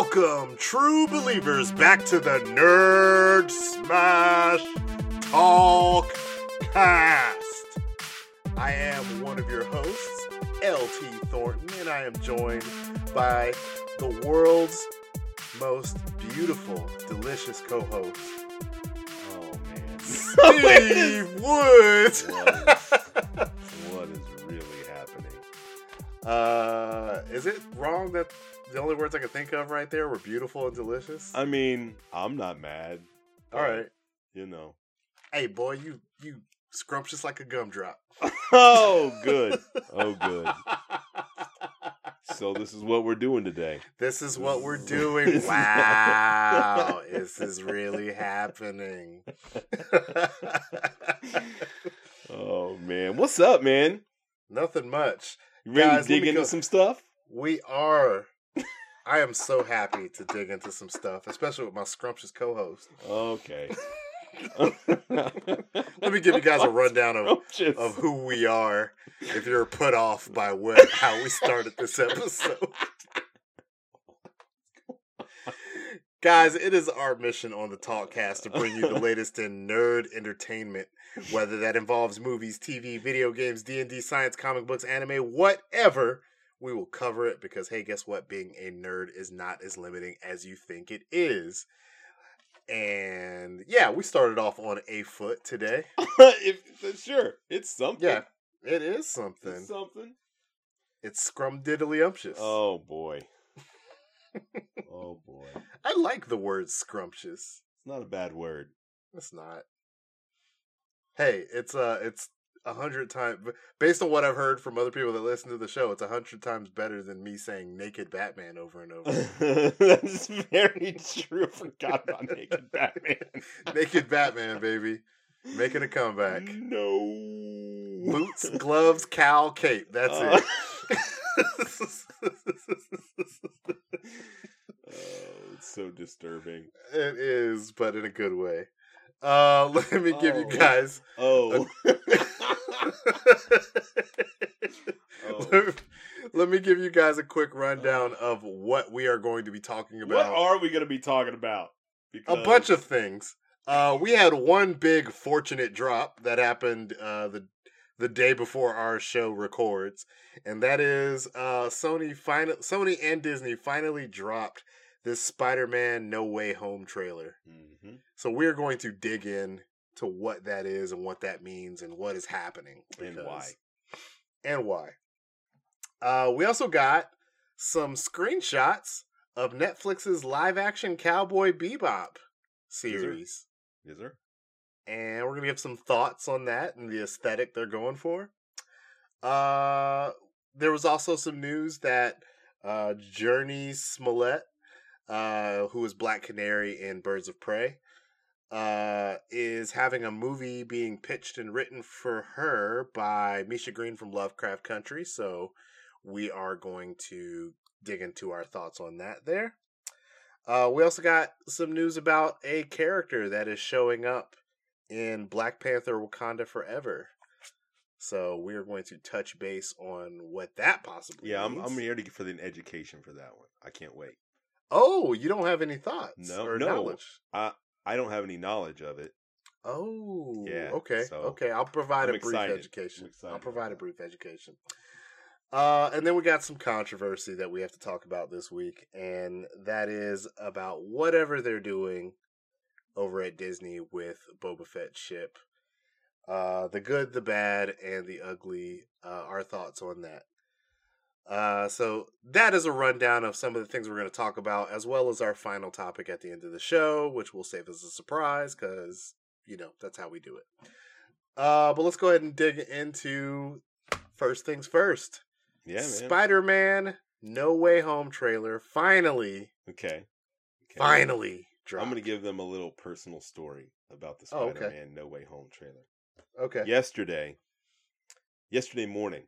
Welcome, true believers, back to the Nerd Smash Talk Cast. I am one of your hosts, LT Thornton, and I am joined by the world's most beautiful, delicious co host, Oh man. Steve Woods. what, is, what is really happening? Uh, is it wrong that the only words I can think of right there were beautiful and delicious? I mean, I'm not mad. All right. You know. Hey, boy, you you scrumptious like a gumdrop. Oh, good. Oh, good. So this is what we're doing today. This is what we're doing. Wow, this is really happening. Oh man, what's up, man? Nothing much. You ready Guys, to dig into go- some stuff? We are. I am so happy to dig into some stuff, especially with my scrumptious co-host. Okay. Let me give you guys a rundown of of who we are. If you're put off by what how we started this episode. Guys, it is our mission on the Talkcast to bring you the latest in nerd entertainment, whether that involves movies, TV, video games, D&D, science, comic books, anime, whatever. We will cover it because hey, guess what? Being a nerd is not as limiting as you think it is. And yeah, we started off on a foot today. if, sure, it's something. Yeah, it is something. It's something. It's scrumdiddlyumptious. Oh boy. oh boy. I like the word scrumptious. It's not a bad word. It's not. Hey, it's uh it's a hundred times based on what I've heard from other people that listen to the show, it's a hundred times better than me saying naked Batman over and over. That's very true. I forgot about Naked Batman. naked Batman, baby. Making a comeback. No. Boots, gloves, cowl, cape. That's Uh, it. Oh, it's so disturbing. it is, but in a good way. Uh let me give you Oh. guys Oh. let, Oh. let me give you guys a quick rundown of what we are going to be talking about. what are we going to be talking about? Because... a bunch of things. Uh, we had one big fortunate drop that happened uh, the the day before our show records, and that is uh, Sony final Sony and Disney finally dropped this Spider-Man No Way Home trailer. hmm So we're going to dig in to what that is and what that means and what is happening And why. and why. Uh, we also got some screenshots of Netflix's live-action Cowboy Bebop series, Is there? and we're gonna give some thoughts on that and the aesthetic they're going for. Uh, there was also some news that uh, Jurnee Smollett, uh, was Black Canary in Birds of Prey, uh, is having a movie being pitched and written for her by Misha Green from Lovecraft Country. So we are going to dig into our thoughts on that there. Uh, we also got some news about a character that is showing up in Black Panther Wakanda Forever. So we are going to touch base on what that possibly Yeah, I'm, means. I'm here to get for the education for that one. I can't wait. Oh, you don't have any thoughts No, no. knowledge? I don't have any knowledge of it. Oh, Yeah, Okay, so okay. I'll provide I'm a brief excited. Education. I'll provide a brief education. Uh, and then we got some controversy that we have to talk about this week, and that is about whatever they're doing over at Disney with Boba Fett ship. Uh, the good, the bad, and the ugly. Uh, our thoughts on that. Uh, so that is a rundown of some of the things we're going to talk about, as well as our final topic at the end of the show, which we'll save as a surprise because you know that's how we do it. Uh, but let's go ahead and dig into first things first. Yeah, man. Spider-Man No Way Home trailer finally, okay. okay. finally dropped. I'm going to give them a little personal story about the Oh, okay. Spider-Man No Way Home trailer. okay. Yesterday, yesterday morning,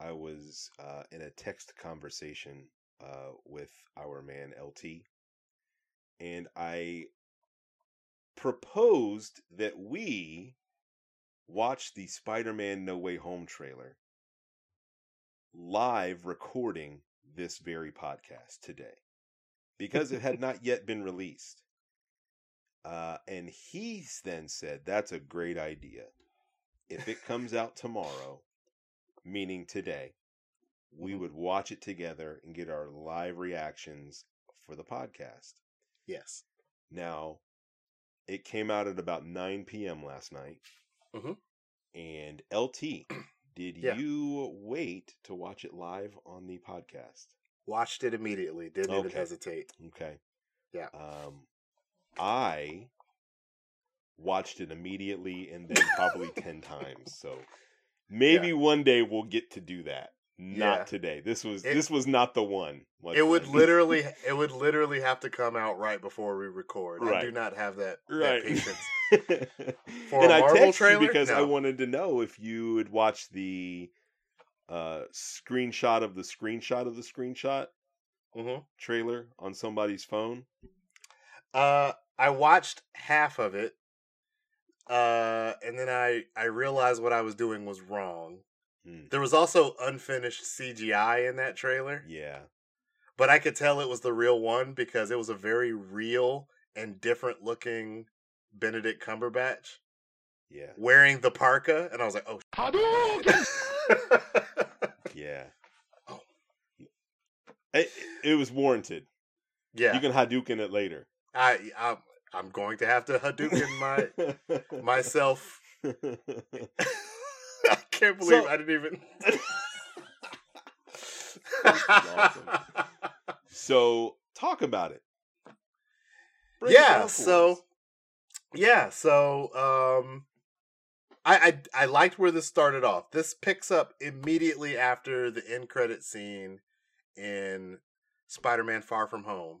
I was uh, in a text conversation uh, with our man LT, and I proposed that we watch the Spider-Man No Way Home trailer live recording this very podcast today. because it had not yet been released. Uh, and he then said, That's a great idea. If it comes out tomorrow, meaning today, we Mhm. would watch it together and get our live reactions for the podcast. Yes. Now, it came out at about 9 p.m. last night. Mhm. And LT, did Yeah. you wait to watch it live on the podcast? Watched it immediately. Didn't even hesitate. Okay. Yeah. Um, I watched it immediately and then probably 10 times. So maybe one day we'll get to do that. Not Yeah. today. This was It- this was not the one. It would friend. literally it would literally have to come out right before we record. I do not have that, that patience. For a and I Marvel texted you trailer? because I wanted to know if you would watch the uh, screenshot of the screenshot of the screenshot hmm trailer on somebody's phone. Uh, I watched half of it, uh, and then I I realized what I was doing was wrong. Hmm. There was also unfinished CGI in that trailer, Yeah. but I could tell it was the real one because it was a very real and different looking Benedict Cumberbatch Yeah. wearing the parka, and I was like, oh. Hadouk! Yeah. Oh. It, it was warranted. yeah, You can Hadouken it later. I, I I'm going to have to Hadouken my myself. I can't believe So- I didn't even. awesome. so talk about it. Break yeah, for so us. yeah, so um I, I I liked where this started off. This picks up immediately after the end credit scene in Spider-Man Far From Home.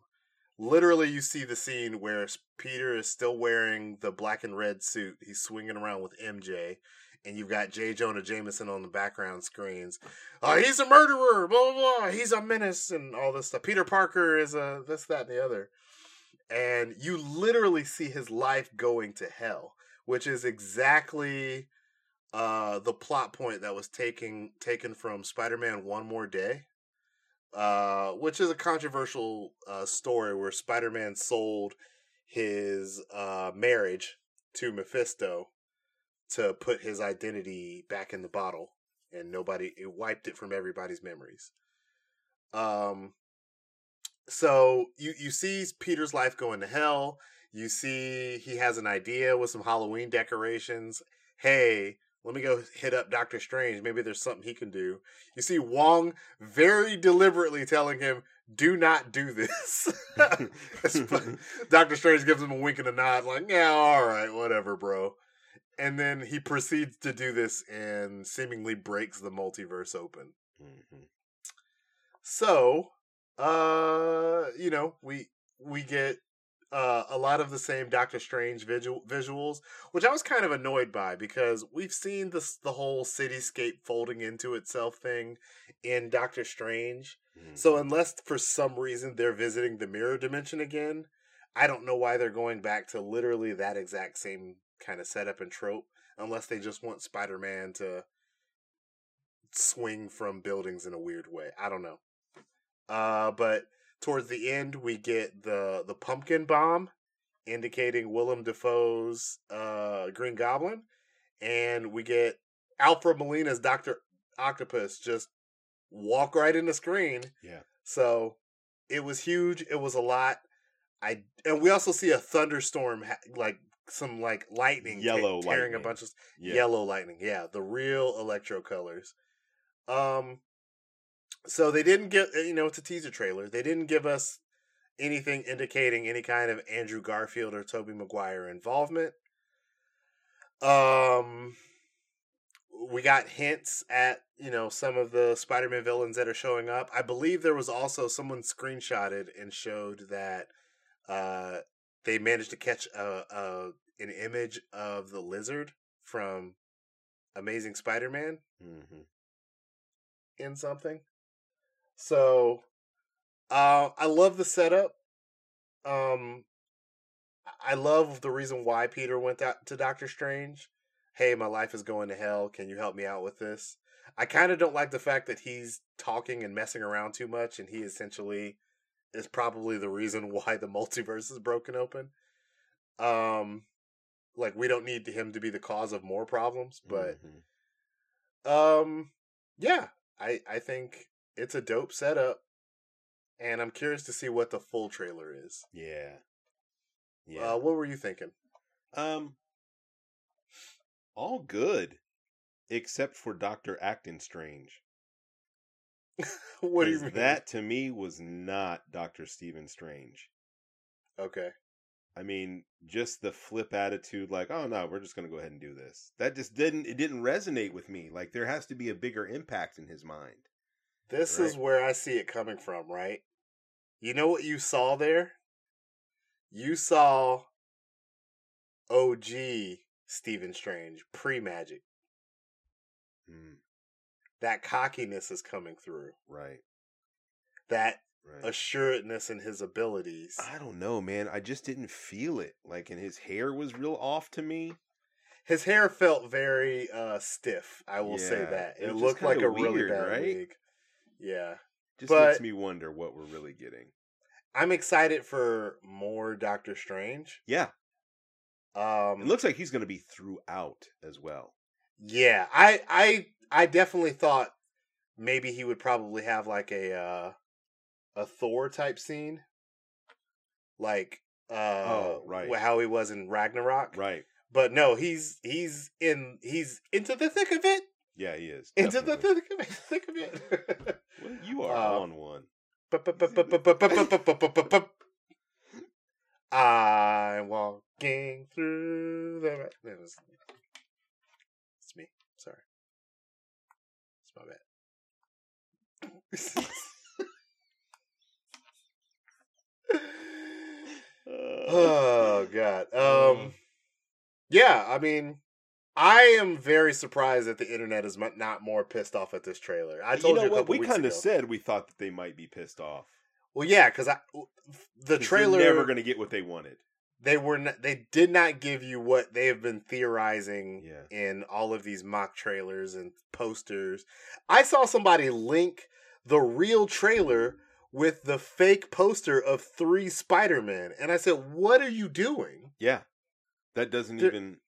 Literally you see the scene where Peter is still wearing the black and red suit. He's swinging around with MJ and you've got J. Jonah Jameson on the background screens. Oh, he's a murderer, blah blah blah. He's a menace and all this stuff. Peter Parker is a this, that, and the other. And you literally see his life going to hell, which is exactly uh the plot point that was taken taken from Spider-Man One More Day. Uh, which is a controversial uh, story where Spider-Man sold his uh, marriage to Mephisto to put his identity back in the bottle and nobody it wiped it from everybody's memories. Um so you you see peter's life going to hell. You see he has an idea with some halloween decorations. Hey let me go hit up doctor strange maybe there's something he can do you see wong very deliberately telling him do not do this doctor strange gives him a wink and a nod like yeah all right whatever bro and then he proceeds to do this and seemingly breaks the multiverse open. Mhm. So, uh, you know, we we get uh, a lot of the same Doctor Strange visual, visuals, which I was kind of annoyed by because we've seen this the whole cityscape folding into itself thing in Doctor Strange. So Mhm. unless for some reason they're visiting the mirror dimension again, I don't know why they're going back to literally that exact same kind of setup and trope unless they just want Spider-Man to swing from buildings in a weird way. I don't know. Uh but towards the end we get the the pumpkin bomb indicating Willem Dafoe's uh Green Goblin and we get Alfred Molina's Dr. Octopus just walk right in the screen. Yeah. So it was huge. It was a lot. I and we also see a thunderstorm, ha- like some like lightning, Yellow tearing a bunch of Yeah. yellow lightning. Yeah, the real electro colors. Um, so they didn't give you know it's a teaser trailer. They didn't give us anything indicating any kind of Andrew Garfield or Tobey Maguire involvement. Um, we got hints at you know some of the Spider-Man villains that are showing up. I believe there was also someone screenshotted and showed that uh they managed to catch a, a an image of the lizard from Amazing Spider-Man Mhm. in something. So uh I love the setup. Um I love the reason why Peter went out to Doctor Strange. Hey, my life is going to hell. Can you help me out with this? I kind of don't like the fact that he's talking and messing around too much and he essentially is probably the reason why the multiverse is broken open. Um, like we don't need him to be the cause of more problems, but Mhm. um, yeah, I I think it's a dope setup, and I'm curious to see what the full trailer is. yeah, yeah. Uh, what were you thinking? Um, all good, except for Doctor Acton Strange. what do you mean? That to me was not Doctor Stephen Strange. Okay. I mean, just the flip attitude, like, oh no, we're just gonna go ahead and do this. That just didn't it didn't resonate with me. Like there has to be a bigger impact in his mind. This is where I see it coming from, right? You know what you saw there? You saw OG Stephen Strange, pre magic. Mm, That cockiness is coming through. right, That right. assuredness in his abilities. I don't know, man. I just didn't feel it. Like, and his hair was real off to me. His hair felt very uh stiff, I will say that. it It looked like a really weird, bad right? wig. Yeah. Just But- makes me wonder what we're really getting. I'm excited for more Doctor Strange. Yeah, Um it looks like he's going to be throughout as well. Yeah, I I I definitely thought maybe he would probably have like a uh a Thor type scene. Like uh Oh, right. how he was in Ragnarok. Right? But no, he's he's in he's into the thick of it. Yeah, he is. Into the definitely. thick of it. Thick of it. Well, you are Uh, on one. I'm walking through the. ra- That was, it's me. Sorry. It's my bad. oh god. Um. Yeah, I mean, I am very surprised that the internet is not more pissed off at this trailer. I told you you, know a what? We kind of said we thought that they might be pissed off. Well, yeah, because I the 'Cause trailer they're never going to get what they wanted. they were n they did not give you what they have been theorizing Yeah. in all of these mock trailers and posters. I saw somebody link the real trailer with the fake poster of three Spider-Men and I said, "What are you doing?" Yeah, that doesn't There- even.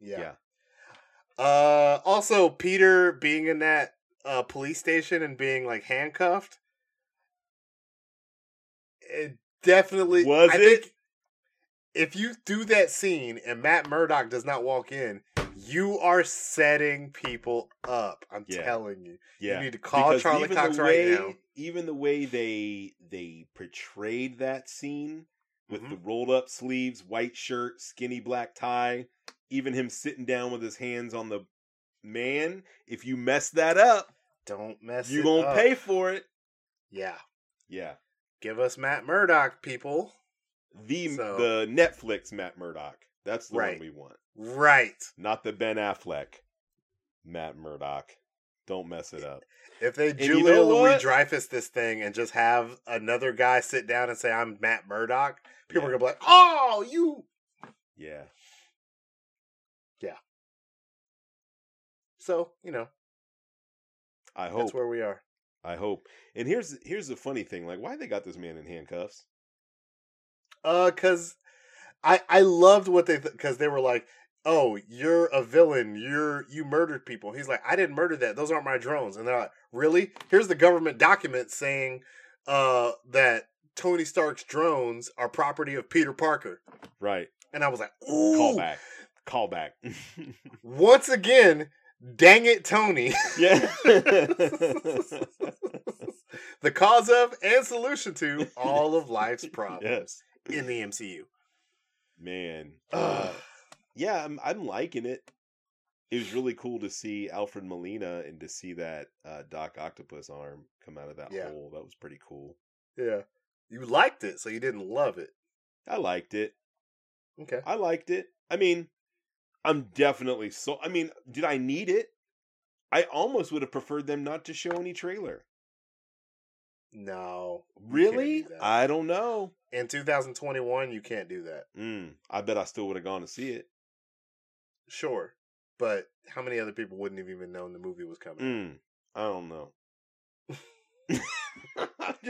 Yeah. Yeah. Uh also Peter being in that uh police station and being like handcuffed it definitely Was I it? think if you do that scene and Matt Murdock does not walk in, you are setting people up. I'm Yeah. telling you. Yeah, You need to call Because Charlie Cox the right now. Even the way they they portrayed that scene with Mhm. the rolled up sleeves, white shirt, skinny black tie, even him sitting down with his hands on the man. If you mess that up, Don't mess up you gonna up. pay for it. Yeah. Yeah, Give us Matt Murdock, people. the So- the Netflix Matt Murdock. That's the Right. one we want, Right. not the Ben Affleck Matt Murdock. Don't mess it up. If they you Julia know Louis? Dreyfus this thing and just have another guy sit down and say, I'm Matt Murdock, people Yeah. are gonna be like, Oh, you Yeah, Yeah. so, you know, I hope. that's where we are. I hope. And here's here's the funny thing: like, why they got this man in handcuffs? Uh, cause I I loved what they because they were like, oh, you're a villain. You're you murdered people. He's like, I didn't murder that. Those aren't my drones. And they're like, really? Here's the government document saying, uh, that Tony Stark's drones are property of Peter Parker. Right. And I was like, ooh, Call back. Call back. once again, dang it, Tony. yeah. the cause of and solution to all of life's problems yes. in the MCU. Man. Uh, yeah, I'm I'm liking it. It was really cool to see Alfred Molina and to see that uh, Doc Octopus arm come out of that Yeah. hole. That was pretty cool. Yeah. You liked it, so you didn't love it. I liked it. Okay. I liked it. I mean, I'm definitely so. I mean, did I need it? I almost would have preferred them not to show any trailer. No. Really? do. I don't know. In 2021, you can't do that. Mm, I bet I still would have gone to see it. Sure. But how many other people wouldn't have even known the movie was coming? Mm, I don't know.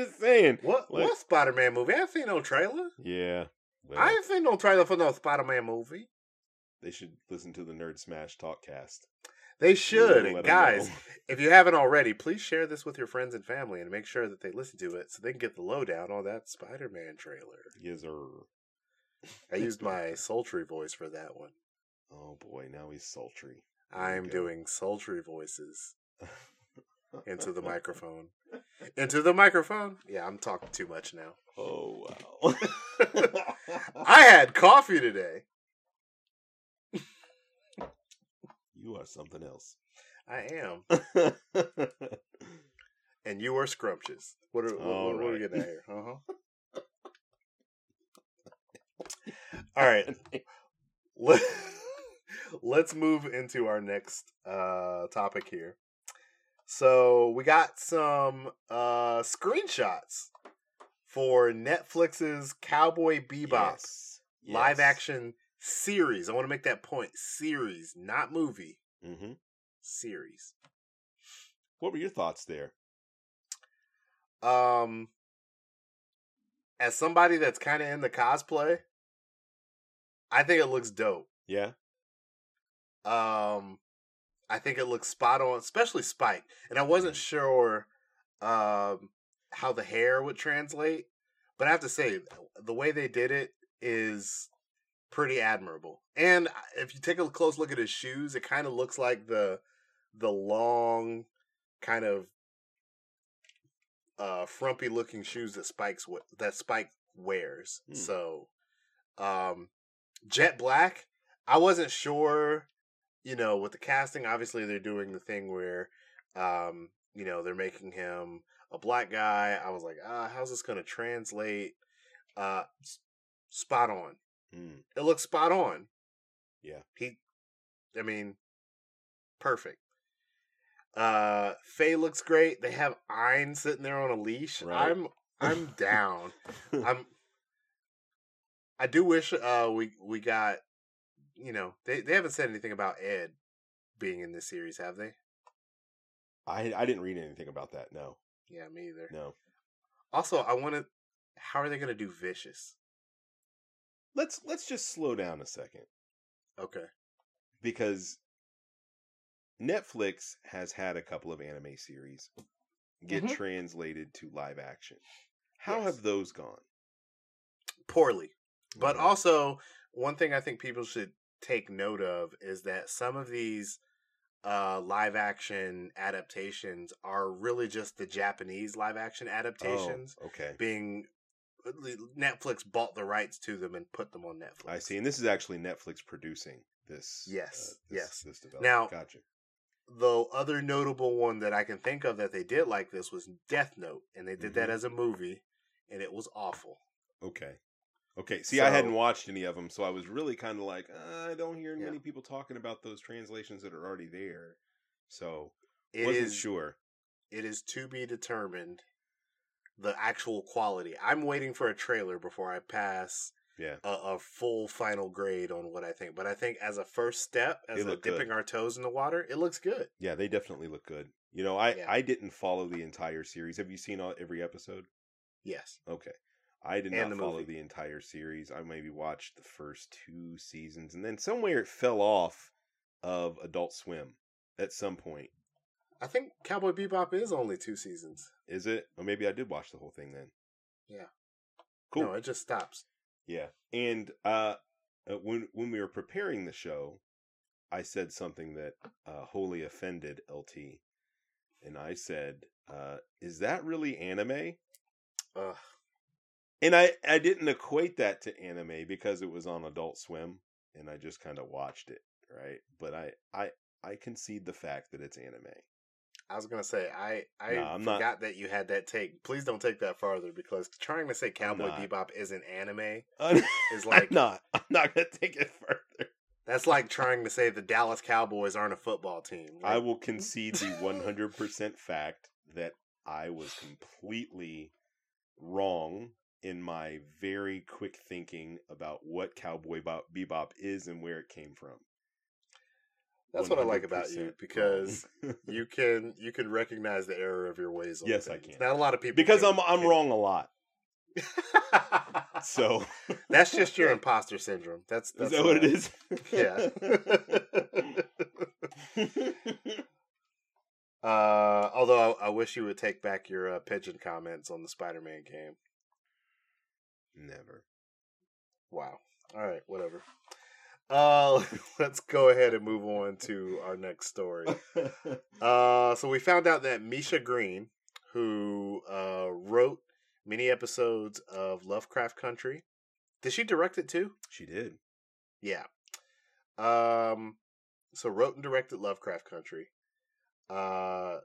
Just saying. What Like- what Spider Man movie? I ain't seen no trailer. Yeah. Well, I ain't seen no trailer for no Spider Man movie. they should listen to the Nerd Smash Talkcast. They should. And guys, if you haven't already, please share this with your friends and family and make sure that they listen to it so they can get the lowdown on that Spider Man trailer. yes, sir. I used my sultry voice for that one. Oh boy, now he's sultry. There I'm doing sultry voices into the microphone. Into the microphone? Yeah, I'm talking too much now. Oh wow. I had coffee today. you are something else. I am. And you are scrumptious. What are, what, what are we getting at here? Uh-huh. All right. Let, let's move into our next uh, topic here. So we got some uh, screenshots for Netflix's Cowboy Bebop Yes. live action series. I want to make that point: series, not movie. hmm Series. What were your thoughts there? Um, as somebody that's kind of in the cosplay, I think it looks dope. Yeah. Um, I think it looks spot on, especially Spike. And I wasn't sure um how the hair would translate, but I have to say the way they did it is pretty admirable. And if you take a close look at his shoes, it kind of looks like the the long kind of uh frumpy looking shoes that Spike's that Spike wears. Hmm. So um Jet Black, I wasn't sure, you know, with the casting, obviously they're doing the thing where um, you know, they're making him a black guy. I was like, ah, how's this gonna translate? Uh spot on. Mm. It looks spot on. Yeah. He I mean, perfect. Uh Faye looks great. They have Ein sitting there on a leash. Right. I'm I'm down. I'm I do wish uh we we got you know, they they haven't said anything about Ed being in this series, have they? I I didn't read anything about that. No. Yeah, me either. No. Also, I want to how are they going to do Vicious? Let's let's just slow down a second Okay. because Netflix has had a couple of anime series get Mhm. translated to live action. How Yes. have those gone? Poorly. But Okay. also, one thing I think people should take note of is that some of these uh live action adaptations are really just the Japanese live action adaptations Oh, okay. being Netflix bought the rights to them and put them on Netflix. I see. And this is actually Netflix producing this. uh, Yes, this, yes. This development. Now- gotcha. The other notable one that I can think of that they did like this was Death Note, and they did that Mhm. as a movie, and it was awful. Okay. Okay. See, I hadn't watched any of them, so I was really kind of like, uh, I don't hear Yeah. many people talking about those translations that are already there. So It wasn't is sure. it is to be determined the actual quality. I'm waiting for a trailer before I pass Yeah. a, a full final grade on what I think. But I think as a first step, as a dipping good. our toes in the water, it looks good. Yeah, they definitely look good. You know, I Yeah. I didn't follow the entire series. Have you seen all, every episode? Yes. Okay. I did not the follow movie. the entire series. I maybe watched the first two seasons and then somewhere it fell off of Adult Swim at some point. I think Cowboy Bebop is only two seasons. Is it? Or maybe I did watch the whole thing then. Yeah. Cool. No, it just stops. Yeah. And uh, uh, when when we were preparing the show, I said something that uh, wholly offended LT, and I said, uh, "Is that really anime?" Ugh. And I I didn't equate that to anime because it was on Adult Swim, and I just kind of watched it, right? But I I I concede the fact that it's anime. I was gonna say I I No, I'm not- forgot that you had that take. Please don't take that farther because trying to say Cowboy. Bebop isn't anime uh, I'm is like not. I'm not gonna take it further. that's like trying to say the Dallas Cowboys aren't a football team. I will concede the 100% fact that I was completely wrong in my very quick thinking about what Cowboy Bop- Bebop is and where it came from. That's what I like about you because you can you can recognize the error of your ways. Yes, I can. Not a lot of people because can- I'm I'm can- wrong a lot. So That's just your imposter syndrome. That's, is that's that what it is? Yeah. uh, although I, I wish you would take back your uh, pigeon comments on the Spider-Man game. Never. Wow. All right, whatever. Uh, let's go ahead and move on to our next story. Uh, so we found out that Misha Green, who uh, wrote many episodes of Lovecraft Country, did she direct it too? she did. Yeah. Um. So wrote and directed Lovecraft Country. Uh,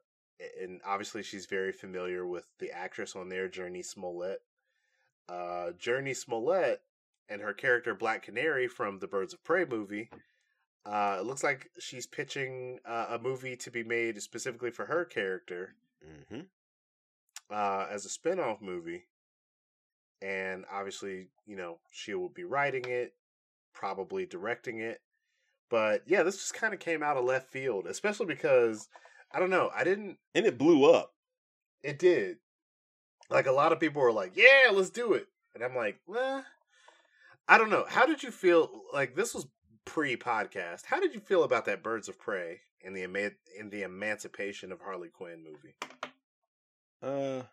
and obviously she's very familiar with the actress on their Jurnee Smollett. Uh, Jurnee Smollett and her character Black Canary from the Birds of Prey movie. Uh, it looks like she's pitching uh, a movie to be made specifically for her character mm-hmm. uh, as a spin-off movie. And obviously, you know, she will be writing it, probably directing it. But yeah, this just kind of came out of left field, especially because I don't know, I didn't And it blew up. it did. Like a lot of people were like, "Yeah, let's do it." And I'm like, "Well, I don't know. How did you feel like this was pre-podcast? How did you feel about that Birds of Prey and the in the Emancipation of Harley Quinn movie? Uh,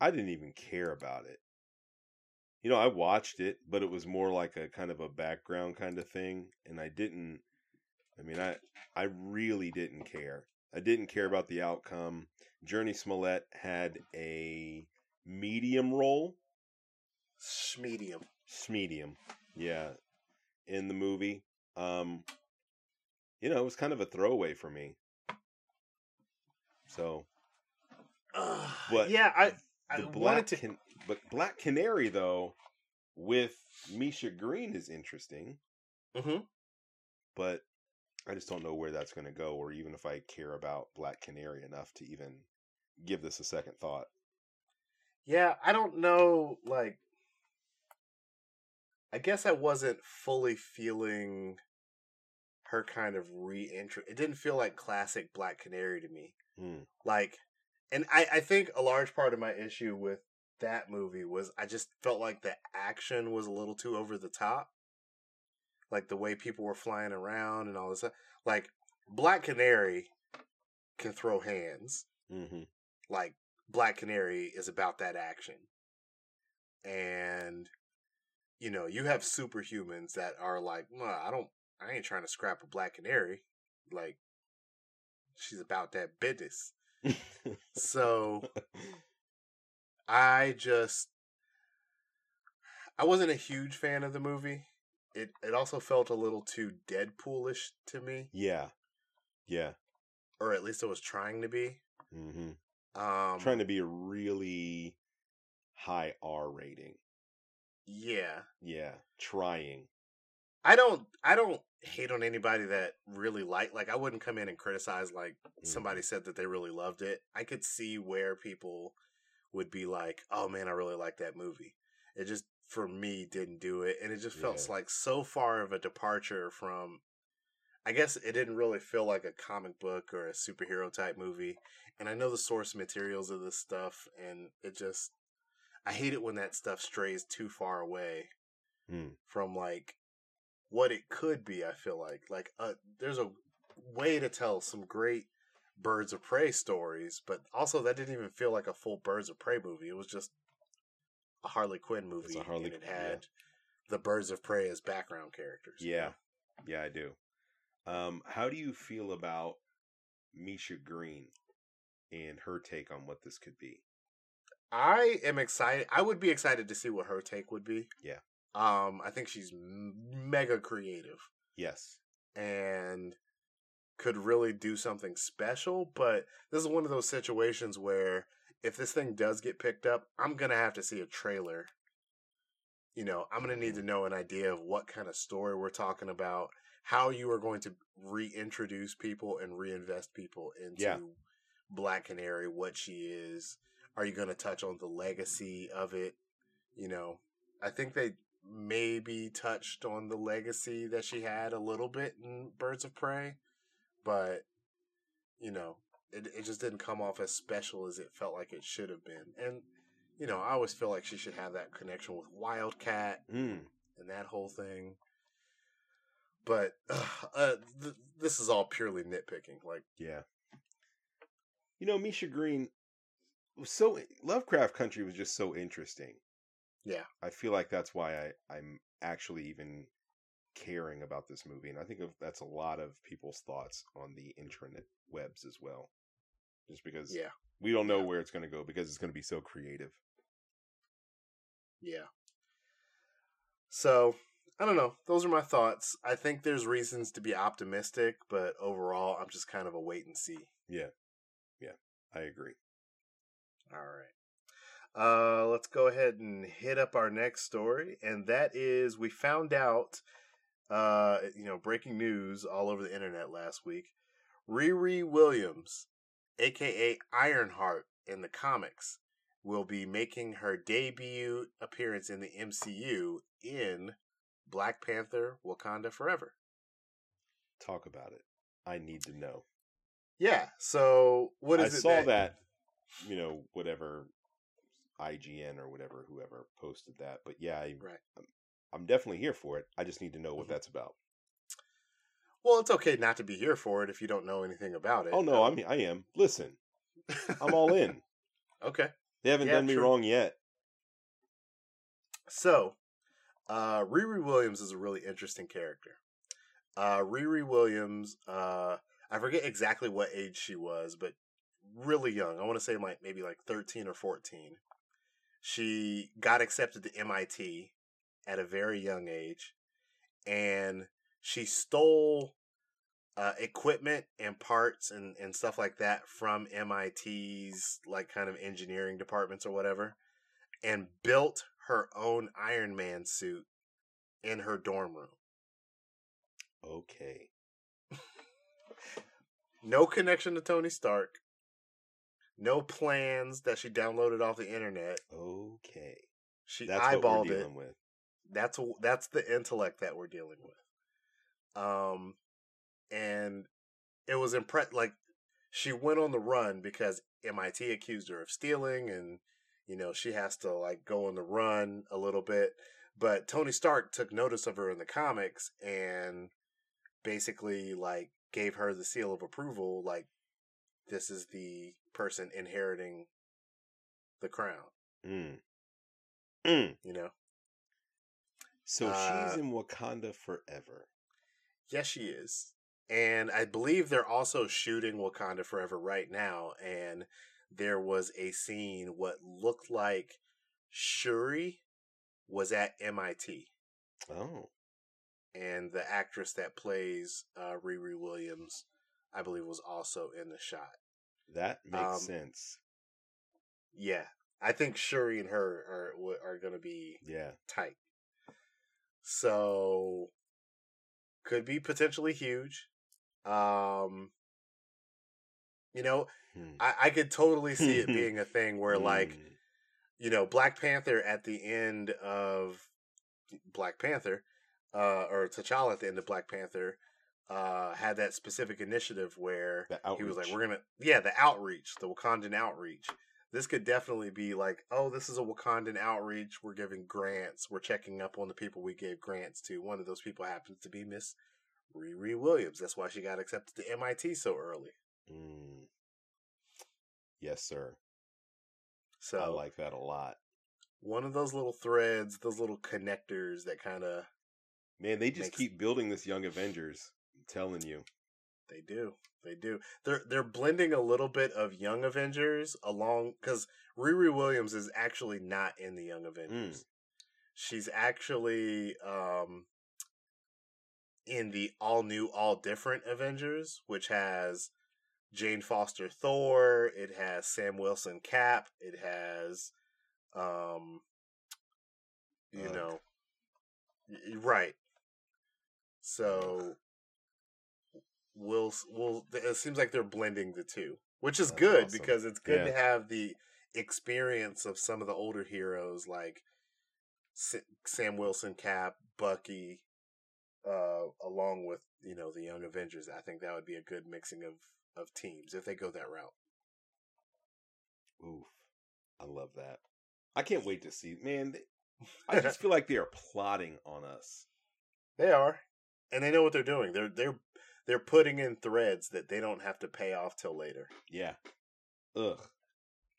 I didn't even care about it. You know, I watched it, but it was more like a kind of a background kind of thing, and I didn't. I mean, I I really didn't care. I didn't care about the outcome. Jurnee Smollett had a medium role, Medium. medium, yeah, in the movie. Um, you know, it was kind of a throwaway for me. So But yeah, I I black to. can- but Black Canary though with Misha Green is interesting, Mhm. but I just don't know where that's going to go, or even if I care about Black Canary enough to even give this a second thought. Yeah, I don't know. Like, I guess I wasn't fully feeling her kind of re-entry. It didn't feel like classic Black Canary to me. Hmm. Like, and I I think a large part of my issue with that movie was I just felt like the action was a little too over the top. Like the way people were flying around and all this. Like Black Canary can throw hands hmm like Black Canary is about that action. And you know, you have superhumans that are like, well, I don't I ain't trying to scrap a Black Canary. Like she's about that business. So I just I wasn't a huge fan of the movie. It it also felt a little too Deadpoolish to me, yeah, yeah, or at least it was trying to be. hmm Um trying to be a really high R rating. Yeah. Yeah, trying. I don't I don't hate on anybody that really like like I wouldn't come in and criticize like Mm. somebody said that they really loved it. I could see where people would be like, "Oh man, I really like that movie." It just for me didn't do it and it just felt Yeah. like so far of a departure from I guess it didn't really feel like a comic book or a superhero type movie. And I know the source materials of this stuff and it just I hate it when that stuff strays too far away Hmm. from like what it could be. I feel like like uh, there's a way to tell some great Birds of Prey stories, but also that didn't even feel like a full Birds of Prey movie. It was just a Harley Quinn movie, Harley and it had the Birds of Prey as background characters. you Yeah, know? yeah, I do. Um, how do you feel about Misha Green and her take on what this could be? I am excited. I would be excited to see what her take would be. Yeah. Um, I think she's m- mega creative. Yes. and could really do something special. But this is one of those situations where if this thing does get picked up, I'm gonna have to see a trailer. You know, I'm gonna need mm-hmm. to know an idea of what kind of story we're talking about, how you are going to reintroduce people and reinvest people into Yeah. Black Canary, what she is. Are you going to touch on the legacy of it? You know, I think they maybe touched on the legacy that she had a little bit in Birds of Prey, but you know, it it just didn't come off as special as it felt like it should have been. And you know, I always feel like she should have that connection with Wildcat Mm. and that whole thing. But uh, th- this is all purely nitpicking. Like, Yeah. You know, Misha Green was so Lovecraft Country was just so interesting. Yeah. I feel like that's why I, I'm actually even caring about this movie. And I think of, that's a lot of people's thoughts on the intranet webs as well. Just because yeah, we don't know Yeah. where it's going to go because it's going to be so creative. yeah. So I don't know. Those are my thoughts. I think there's reasons to be optimistic, but overall, I'm just kind of a wait and see. Yeah. Yeah. I agree. All right. Uh, let's go ahead and hit up our next story, and that is we found out, uh, you know, breaking news all over the internet last week. Riri Williams, aka Ironheart in the comics, will be making her debut appearance in the MCU in Black Panther: Wakanda Forever. Talk about it. I need to know. Yeah. So what I is it? saw that, you know, whatever IGN or whatever, whoever posted that. But yeah, I, Right. I'm, I'm definitely here for it. I just need to know what Mhm. that's about. Well, it's okay not to be here for it if you don't know anything about it. Oh no, Um, I'm I am. Listen, I'm all in. okay. They haven't Yeah, done me true. wrong yet. So, uh, Riri Williams is a really interesting character. Uh, Riri Williams, uh, I forget exactly what age she was, but really young. I want to say like maybe like 13 or 14. She got accepted to MIT at a very young age, and she stole uh, equipment and parts and, and stuff like that from MIT's like kind of engineering departments or whatever, and built her own Iron Man suit in her dorm room. Okay. No connection to Tony Stark. No plans that she downloaded off the internet. Okay. She That's eyeballed it. with. That's that's the intellect that we're dealing with. Um, and it was impressed. Like she went on the run because MIT accused her of stealing, and you know she has to like go on the run a little bit. But Tony Stark took notice of her in the comics and basically like gave her the seal of approval. Like this is the person inheriting the crown. Mm. Mm. You know. So Uh, she's in Wakanda forever. Yes, she is. And I believe they're also shooting Wakanda Forever right now. And there was a scene, what looked like Shuri was at MIT. Oh. And the actress that plays uh, Riri Williams, I believe, was also in the shot. That makes Um, sense. Yeah. I think Shuri and her are are going to be Yeah. tight. So could be potentially huge. Um you know, Hmm. I, I could totally see it being a thing where like, Mm. you know, Black Panther at the end of Black Panther, uh or T'Challa at the end of Black Panther, uh had that specific initiative where he was like. We're gonna yeah, the outreach, the Wakandan outreach. This could definitely be like, oh, this is a Wakandan outreach. We're giving grants. We're checking up on the people we gave grants to. One of those people happens to be Miss Riri Williams. That's why she got accepted to MIT so early. Mm. Yes, sir. So I like that a lot. one of those little threads, those little connectors that kind of Man, they just Makes- keep building this Young Avengers. I'm telling you. They do, they do. They're they're blending a little bit of Young Avengers along because Riri Williams is actually not in the Young Avengers. She's actually um in the all new, all different Avengers, which has Jane Foster Thor. It has Sam Wilson Cap. It has, um, you Ugh. know, right. So we'll we'll. It seems like they're blending the two, which is That's good awesome. because it's good Yeah. to have the experience of some of the older heroes like Sam Wilson, Cap, Bucky, uh, along with you know the Young Avengers. I think that would be a good mixing of of teams if they go that route. Oof, I love that. I can't wait to see. Man, I just feel like they are plotting on us. They are, and they know what they're doing. They're they're they're putting in threads that they don't have to pay off till later. Yeah. Ugh.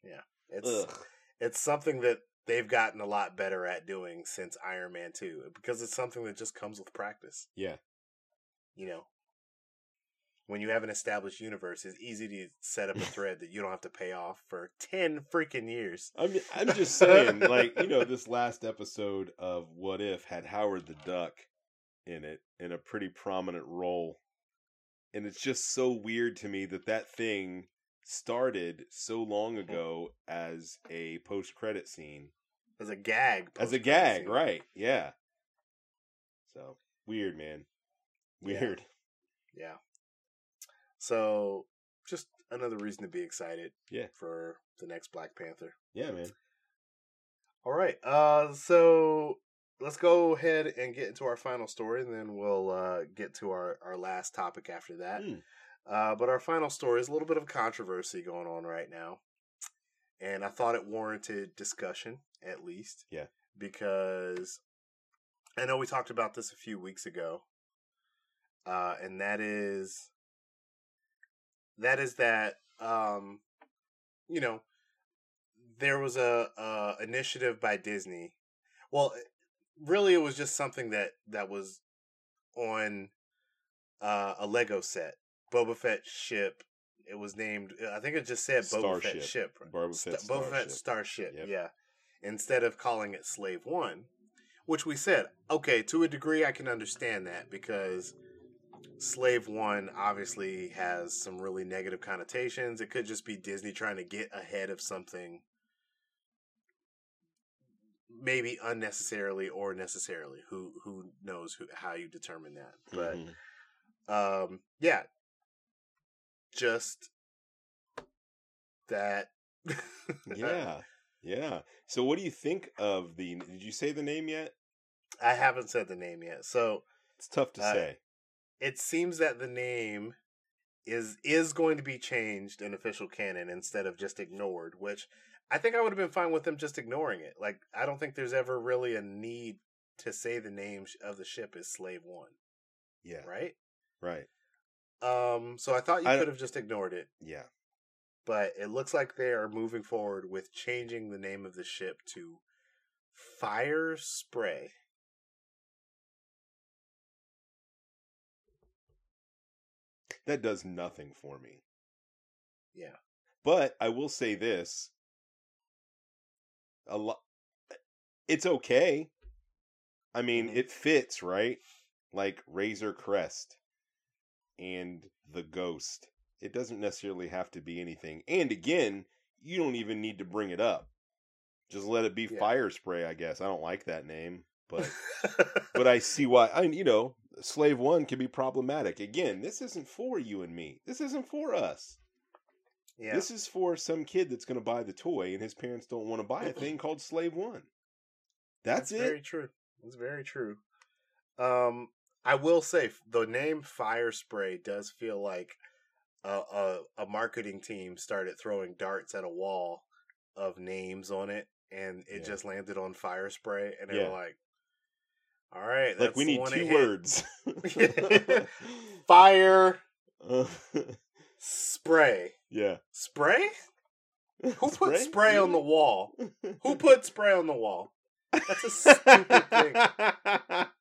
Yeah. It's Ugh. it's something that they've gotten a lot better at doing since Iron Man 2 because it's something that just comes with practice. Yeah. You know, when you have an established universe, it's easy to set up a thread that you don't have to pay off for 10 freaking years. I'm I'm just saying like, you know, this last episode of What If had Howard the Duck in it in a pretty prominent role. And it's just so weird to me that that thing started so long mm-hmm. ago as a post credit scene. As a gag. As a gag, scene. right. Yeah. So weird, man. Weird. Yeah. yeah. So just another reason to be excited. Yeah. For the next Black Panther. Yeah, man. All right. Uh so let's go ahead and get into our final story and then we'll uh get to our our last topic after that. Mm. Uh, but our final story is a little bit of a controversy going on right now. And I thought it warranted discussion, at least. Yeah. Because I know we talked about this a few weeks ago. Uh, and that is that is that um, you know there was a, a initiative by Disney. Well, really, it was just something that that was on uh, a Lego set Boba Fett ship. It was named. I think it just said Boba Starship. Fett ship. Boba Fett, St- Boba Fett Starship. Yep. Yeah. Instead of calling it Slave One, which we said, okay, to a degree, I can understand that because Slave One obviously has some really negative connotations. It could just be Disney trying to get ahead of something, maybe unnecessarily or necessarily. Who who knows who, how you determine that? But mm-hmm. um, yeah, just that. yeah, yeah. So, what do you think of the? Did you say the name yet? I haven't said the name yet. So it's tough to uh, say. It seems that the name is is going to be changed in official canon instead of just ignored, which I think I would have been fine with them just ignoring it. Like I don't think there's ever really a need to say the name of the ship is Slave One. Yeah. Right. Right. Um, so I thought you could have just ignored it. Yeah. But it looks like they are moving forward with changing the name of the ship to Firespray. That does nothing for me. Yeah. But I will say this. A lot it's okay. I mean, mm-hmm. it fits, right? Like Razor Crest and the ghost. It doesn't necessarily have to be anything. And again, you don't even need to bring it up. Just let it be yeah. Firespray, I guess. I don't like that name, but but I see why. I you know, Slave One can be problematic. Again, this isn't for you and me. This isn't for us. Yeah. This is for some kid that's going to buy the toy, and his parents don't want to buy a thing called Slave One. That's, that's it. Very true. That's very true. Um, I will say the name Firespray does feel like a, a, a marketing team started throwing darts at a wall of names on it, and it yeah. just landed on Firespray, and they yeah. were like, "All right, like we need two words: fire spray." Yeah, spray. Who spray? put spray on the wall? Who put spray on the wall? That's a stupid thing.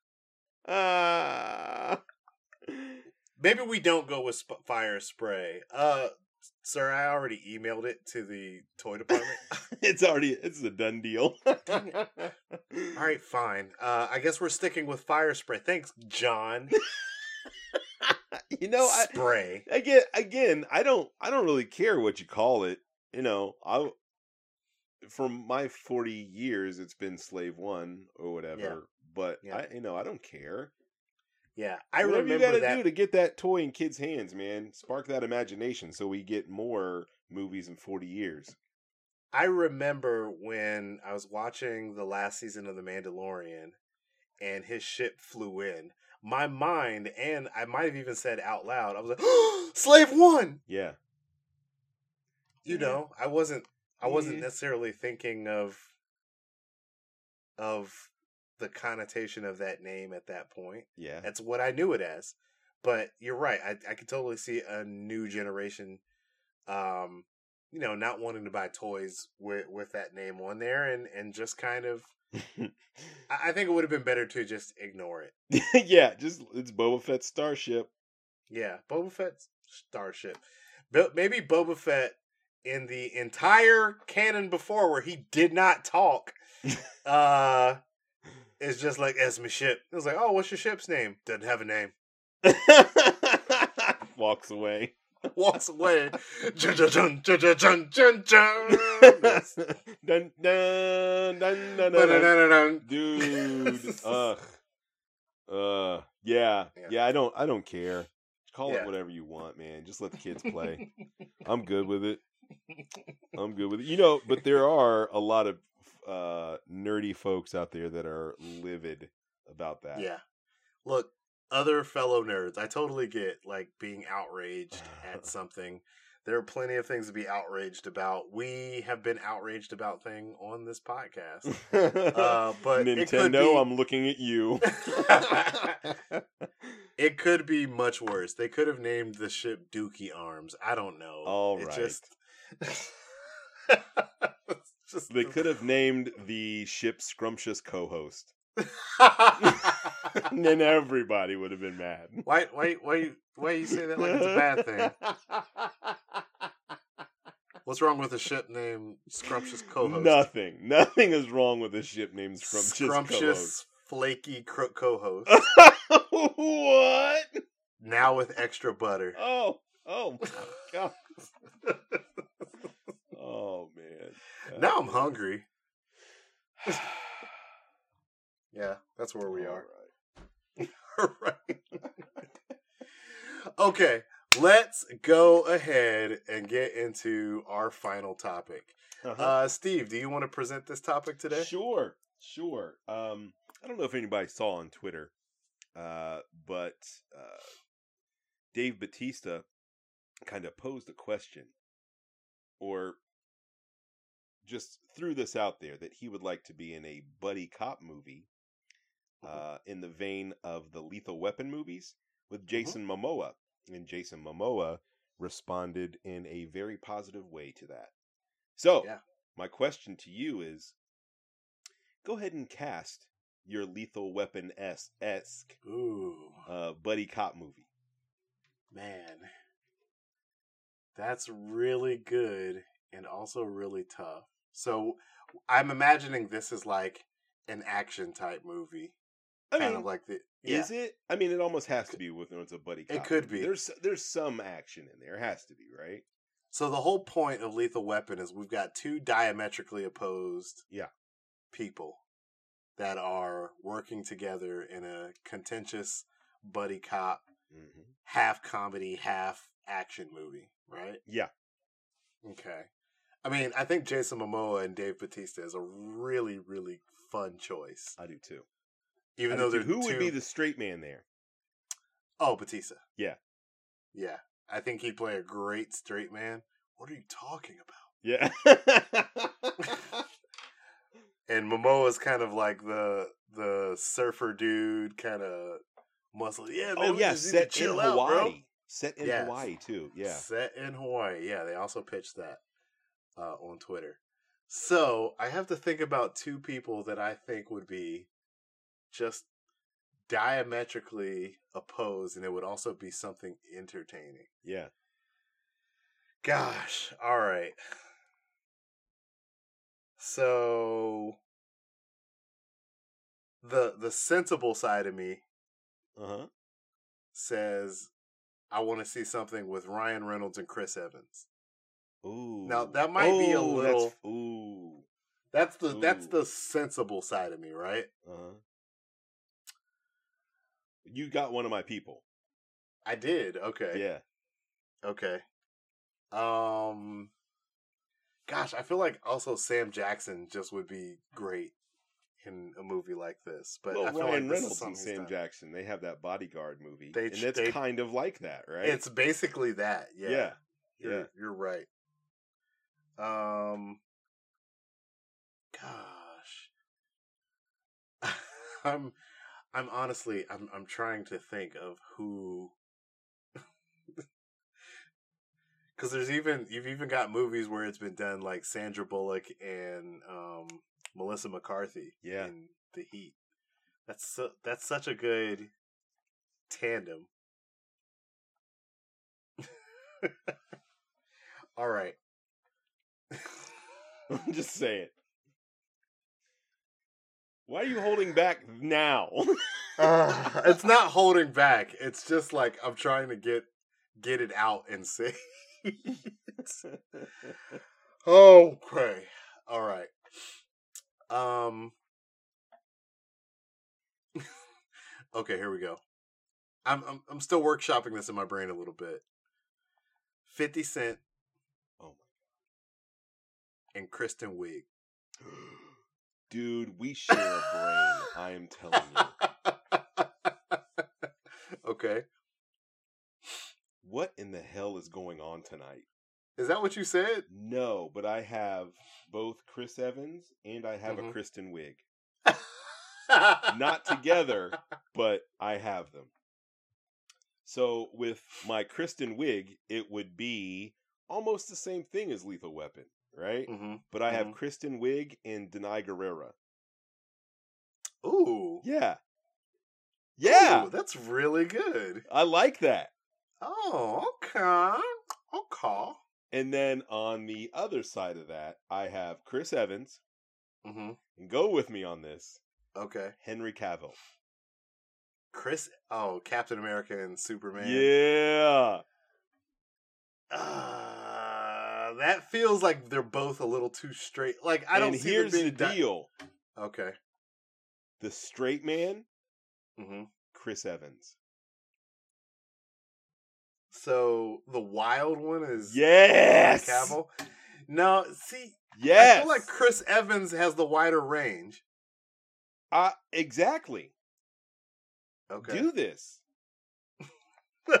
Uh, maybe we don't go with sp- fire spray. Uh, sir, I already emailed it to the toy department. it's already it's a done deal. All right, fine. Uh, I guess we're sticking with fire spray. Thanks, John. you know, spray I, again. Again, I don't. I don't really care what you call it. You know, I from my 40 years it's been slave one or whatever but yeah. I, you know, I don't care. Yeah, I Whatever remember you got to do to get that toy in kids' hands, man. Spark that imagination so we get more movies in forty years. I remember when I was watching the last season of The Mandalorian and his ship flew in. My mind, and I might have even said out loud, I was like, Slave One! Yeah. You Yeah. know, I wasn't I wasn't Yeah. necessarily thinking of of the connotation of that name at that point. Yeah. That's what I knew it as. But you're right. I I could totally see a new generation um you know, not wanting to buy toys with with that name on there and and just kind of I, think it would have been better to just ignore it. yeah, just it's Boba Fett's starship. Yeah, Boba Fett's starship. But maybe Boba Fett in the entire canon before where he did not talk uh is just like as my ship. It was like, oh, what's your ship's name? Doesn't have a name. Walks away. Walks away. Jun, jun, jun, jun, jun, jun, jun. That's- dun, dun, dun, dun, dun, dun. Ba-da-da-da-dun. Dude. Ugh. Uh yeah. Yeah. Yeah, I don't I don't care. Call Yeah. it whatever you want, man. Just let the kids play. I'm good with it. I'm good with it. You know, but there are a lot of uh nerdy folks out there that are livid about that. Yeah. Look, other fellow nerds, I totally get like being outraged at something. There are plenty of things to be outraged about. We have been outraged about thing on this podcast. Uh, but Nintendo, be- I'm looking at you. It could be much worse. They could have named the ship Dookie Arms. I don't know. All It right. just just they could have named the ship Scrumptious co-host. And then everybody would have been mad. why why why you why you say that like it's a bad thing? What's wrong with a ship named Scrumptious Co-host? Nothing. Nothing is wrong with a ship named Scrumptious, Scrumptious flaky cro- co-host. co-host. what? now with extra butter. Oh, oh my god. oh man. Now I'm uh, hungry. Yeah, that's where we All are. right. right. okay, let's go ahead and get into our final topic. Uh-huh. Uh, Steve, do you want to present this topic today? Sure, sure. Um, I don't know if anybody saw on Twitter, uh, but uh, Dave Bautista kind of posed a question, or just threw this out there that he would like to be in a buddy cop movie, uh, in the vein of the Lethal Weapon movies with Jason Momoa, and Jason Momoa responded in a very positive way to that. So, Yeah. my question to you is go ahead and cast your lethal weapon S esque uh, buddy cop movie. man. That's really good and also really tough. So, I'm imagining this is like an action type movie. I kind mean, of like the. Yeah. is it? I mean, it almost has to be with it's a buddy cop. It could be. There's there's some action in there. It has to be, right? So the whole point of Lethal Weapon is we've got two diametrically opposed Yeah. people that are working together in a contentious buddy cop, hmm half comedy, half action movie, right? Yeah. Okay. I mean, I think Jason Momoa and Dave Bautista is a really, really fun choice. I do too. Even I though they're who would be the straight man there? Oh, Bautista. Yeah. Yeah. I think he'd play a great straight man. What are you talking about? Yeah. and Momoa's kind of like the the surfer dude, kind of muscle. Yeah, man, oh yeah, set in out, Hawaii. bro. Set in Yes. Hawaii too. Yeah. Set in Hawaii. Yeah, they also pitched that uh, on Twitter. So I have to think about two people that I think would be just diametrically opposed, and it would also be something entertaining. Yeah. Gosh, all right. So the the sensible side of me Uh huh. says I want to see something with Ryan Reynolds and Chris Evans. Ooh. Now, that might be a Oh, little- That's, ooh. That's the that's the sensible side of me, right? Uh huh. You got one of my people. I did. Okay. Yeah. Okay. Um gosh, I feel like also Sam Jackson just would be great in a movie like this. But well, I feel Ryan like Reynolds and Sam done. Jackson, they have that bodyguard movie, They and it's they- kind of like that, right? It's basically that. Yeah. yeah, You're, yeah. You're right. Um. Gosh. I'm. I'm honestly. I'm. I'm trying to think of who. Because there's even you've even got movies where it's been done like Sandra Bullock and um, Melissa McCarthy Yeah. in The Heat. That's so, that's such a good tandem. All right. Just say saying. Why are you holding back now? Uh, it's not holding back. It's just like I'm trying to get get it out and say. okay. All right. Um. okay, here we go. I'm I'm I'm still workshopping this in my brain a little bit. Fifty Cent oh and Kristen Wiig. Dude, we share a brain. I am telling you. okay. What in the hell is going on tonight? Is that what you said? No, but I have both Chris Evans and I have a Mhm. Kristen Wiig. Not together, but I have them. So with my Kristen Wiig, it would be almost the same thing as Lethal Weapon, right? hmm But I have Mhm. Kristen Wiig and Danai Gurira. Ooh. Yeah. Yeah. Ooh, that's really good. I like that. Oh, okay. Okay. And then on the other side of that, I have Chris Evans, Mm-hmm. and go with me on this, Okay. Henry Cavill. Chris. Oh, Captain America and Superman. Yeah. Uh, that feels like they're both a little too straight. Like I don't and see here's the di- deal. okay. The straight man, hmm Chris Evans. So the wild one is Yes. Cavill. No, see, Yes. I feel like Chris Evans has the wider range. uh, exactly. Okay. Do this.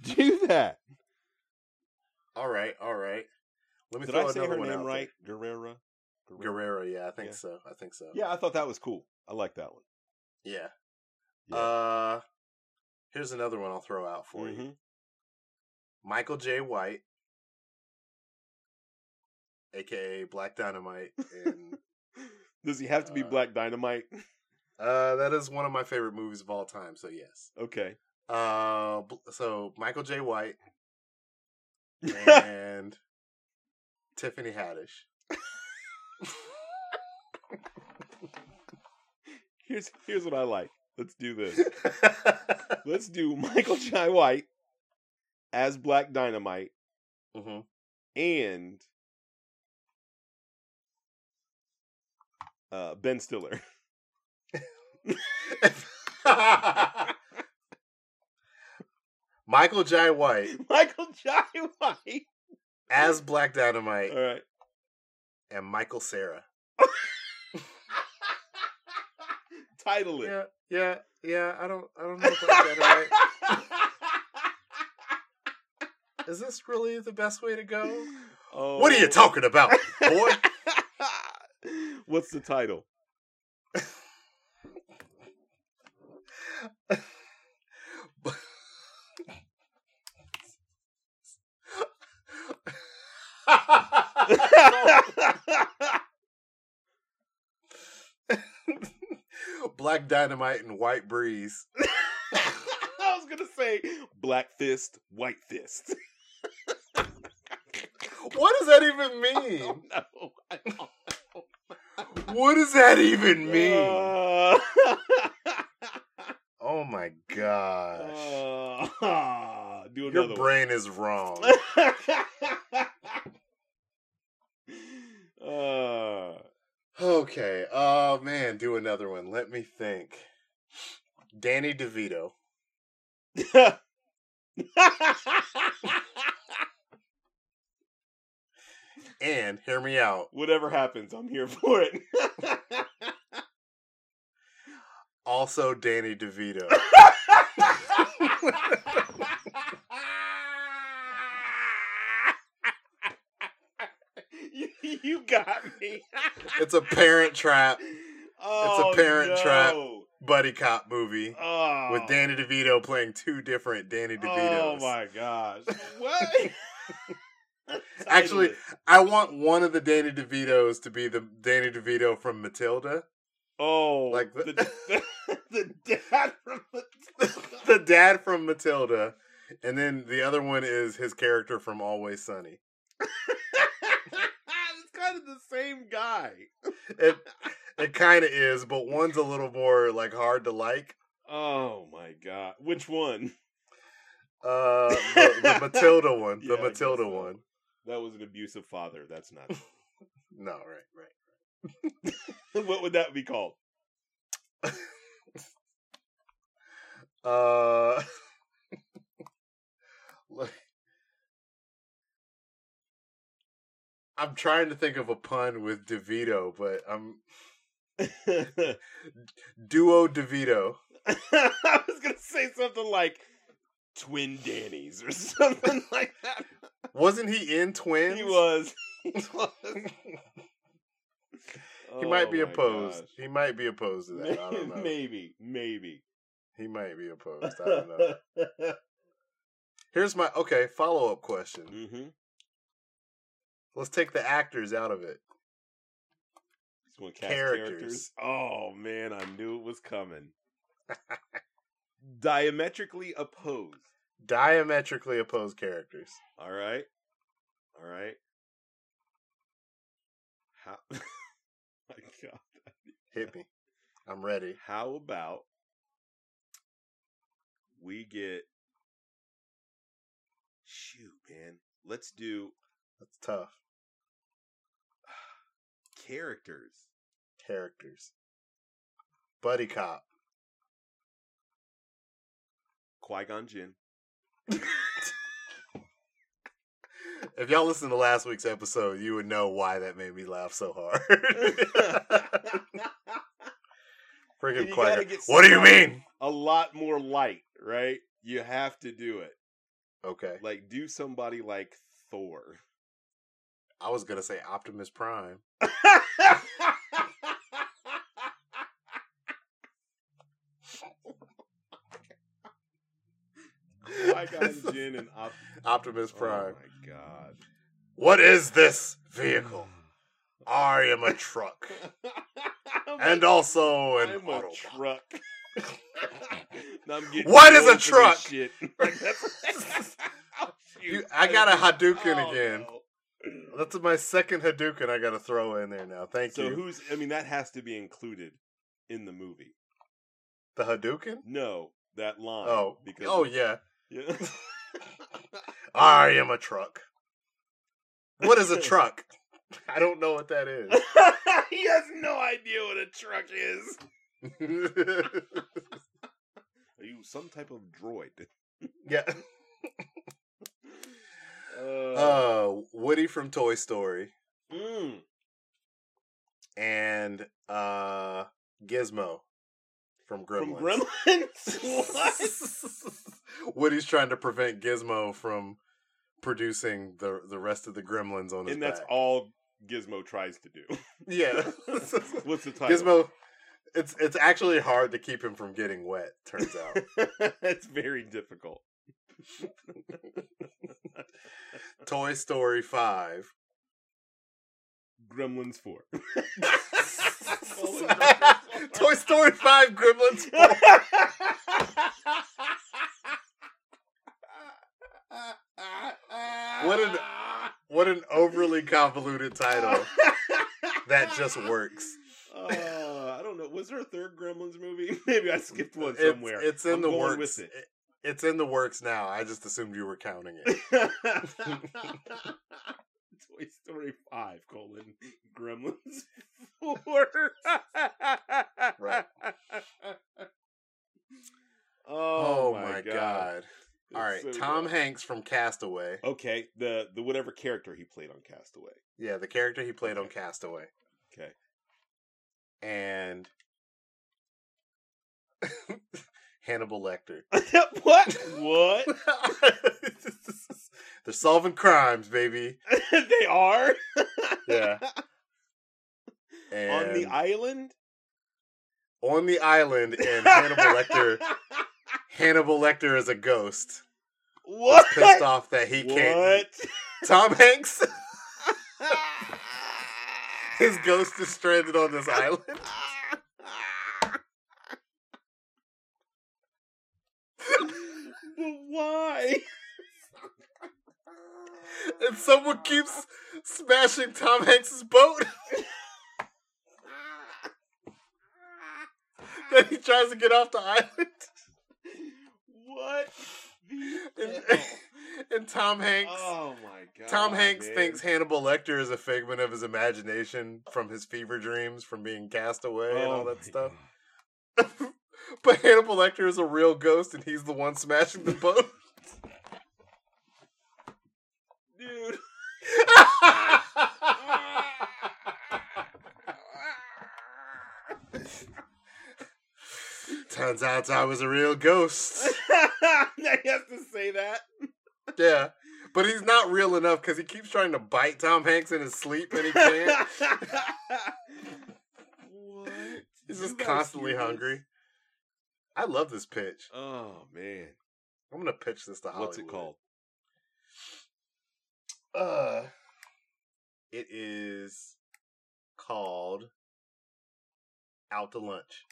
Do that. All right, all right. Let me Did throw I say another her name out there. right? Gurira. Guerrero, yeah, I think Yeah. so. I think so. Yeah, I thought that was cool. I like that one. Yeah. Yeah. Uh here's another one I'll throw out for you. Mhm. Michael Jai White, aka Black Dynamite, and Does he have to be Uh, Black Dynamite? uh that is one of my favorite movies of all time, so yes. Okay. Uh so Michael Jai White and Tiffany Haddish. here's here's what I like. Let's do this. Let's do Michael Jai White as Black Dynamite hmm and uh, Ben Stiller. Michael Jai White Michael Jai White. as Black Dynamite All right. and Michael Cera. Title it. Yeah, yeah, yeah. I don't, I don't know if I right. Is this really the best way to go? Oh. What are you oh. talking about, boy? What's the title? Black Dynamite and White Breeze. I was gonna say Black Fist, White Fist. What does that even I mean? don't know. I don't. What does that even mean? Uh, Oh my gosh. uh, Your brain is wrong. one. uh, Okay. Oh man, do another one. Let me think. Danny DeVito. And hear me out. Whatever happens, I'm here for it. Also, Danny DeVito. you, got me. It's a Parent Trap Oh, it's a oh, Parent no. Trap. buddy cop movie Oh. with Danny DeVito playing two different Danny oh, DeVitos. Oh my gosh! What? Actually, I want one of the Danny DeVitos to be the Danny DeVito from Matilda, oh, like the, the- the, the dad from Matilda. the dad from Matilda, and then the other one is his character from Always Sunny. Kind of the same guy. It it kind of is, but one's a little more like hard to like. Oh my god! Which one? Uh, the, the Matilda one, the guess Matilda so. one. That was an abusive father. That's not. No, right, right. what would that be called? Uh, I'm trying to think of a pun with DeVito, but I'm duo DeVito. I was gonna say something like twin Dannies or something like that. Wasn't he in Twins? He was. He was. He might be Oh opposed. gosh. He might be opposed to that. I don't know. Maybe, maybe. He might be opposed. I don't know. Here's my okay follow up question. mm-hmm. Let's take the actors out of it. Just want to cast Characters. characters. Oh man, I knew it was coming. Diametrically opposed. Diametrically opposed characters. All right. All right. How? Oh my God. Hit me. I'm ready. How about we get? Shoot, man. Let's do That's tough. Characters. Characters. Buddy cop. Qui Gon Jinn. If y'all listened to last week's episode, you would know why that made me laugh so hard. Freaking Qui What do you mean? A lot more light, right? You have to do it. Okay. Like, do somebody like Thor. I was gonna say Optimus Prime. Qui Gon Jinn and Op- Optimus oh Prime. Oh my god. What is this vehicle? Hmm. I am a truck. And also an I'm a truck. Now I'm getting What is a old for this truck? Shit. Oh. You- I got a Hadouken Oh, again. no. That's my second Hadouken I gotta throw in there now. Thank So you. So who's? I mean, that has to be included in the movie. the Hadouken? No, that line. Oh. because Oh yeah. yeah. I am a truck. What is a truck? I don't know what that is. he has no idea what a truck is. Are you some type of droid? yeah. Uh, Uh Woody from Toy Story mm. and uh Gizmo from From Gremlins. Gremlins? what? Woody's trying to prevent Gizmo from producing the the rest of the gremlins on his And that's back. all Gizmo tries to do. Yeah. What's the title? Gizmo it's it's actually hard to keep him from getting wet, turns out. it's very difficult. Toy Story 5. Gremlins 4. Toy Story 5 Gremlins 4. What an- What an overly convoluted title that just works. Uh, I don't know. Was there a third Gremlins movie? Maybe I skipped one It's, somewhere. it's in I'm the going works. with it. It- It's in the works now. I just assumed you were counting it. Toy Story 5, colon, Gremlins 4. Right. Oh, Oh, my god. All right. So Tom dumb. Hanks from Castaway. Okay, the the whatever character he played on Castaway. Yeah, the character he played on Okay. Castaway, Okay. and Hannibal Lecter. what? What? They're solving crimes, baby. they are. Yeah. on the island. on the island, and Hannibal Lecter. Hannibal Lecter is a ghost. What? Pissed off that he can't. What? Tom Hanks, his ghost is stranded on this island. But why? and someone keeps smashing Tom Hanks's boat. then he tries to get off the island, What? and, and Tom Hanks. Oh my god. Tom Hanks man. thinks Hannibal Lecter is a figment of his imagination from his fever dreams from being cast away and oh all Oh that stuff. But Hannibal Lecter is a real ghost, and he's the one smashing the boat. Dude. Turns out I was a real ghost. he has to say that. Yeah. But he's not real enough because he keeps trying to bite Tom Hanks in his sleep and he can't. what? He's just constantly hungry. I love this pitch. Oh man. I'm gonna pitch this to Hollywood. What's it called? Uh, it is called Out to Lunch.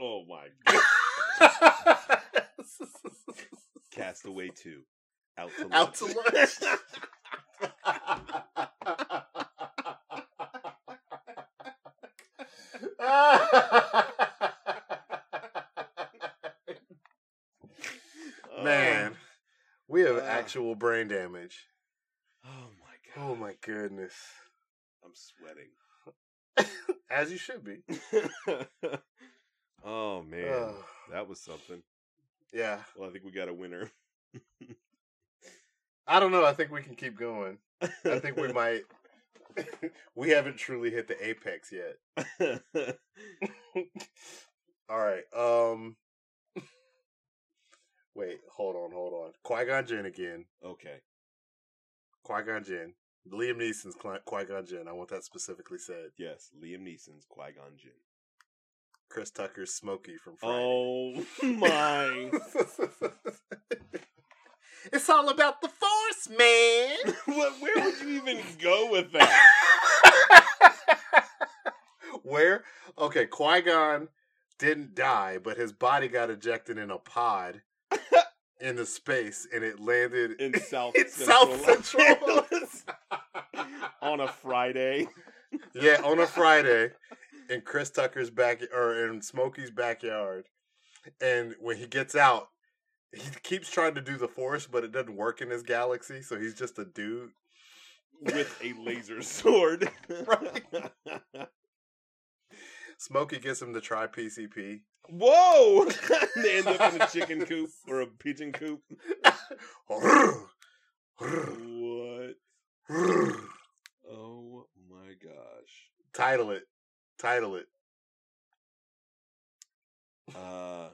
Oh my god. Castaway 2. Out to lunch. Out to lunch. Man, we have Ah. Actual brain damage. Oh my god. Oh my goodness. I'm sweating. As you should be. oh man. That was something. Yeah. Well, I think we got a winner. I don't know. I think we can keep going. I think we might. we haven't truly hit the apex yet. All right. Um. Wait. Hold on. Hold on. Qui Gon Jinn again. okay. Qui Gon Jinn. Liam Neeson's Qui Gon Jinn. I want that specifically said. Yes, Liam Neeson's Qui Gon Jinn. Chris Tucker's Smokey from Friday. Oh my! it's all about the Force, man. what, where would you even go with that? Where? Okay, Qui Gon didn't die, but his body got ejected in a pod into space, and it landed In South in Central South Central. On a Friday. yeah, on a Friday in Chris Tucker's back or in Smokey's backyard, and when he gets out, he keeps trying to do the Force, but it doesn't work in his galaxy, so he's just a dude. with a laser sword. Right. Smokey gets him to try PCP. Whoa! they end up in a chicken coop or a pigeon coop. What? Oh my gosh. Title it. Title it. Uh,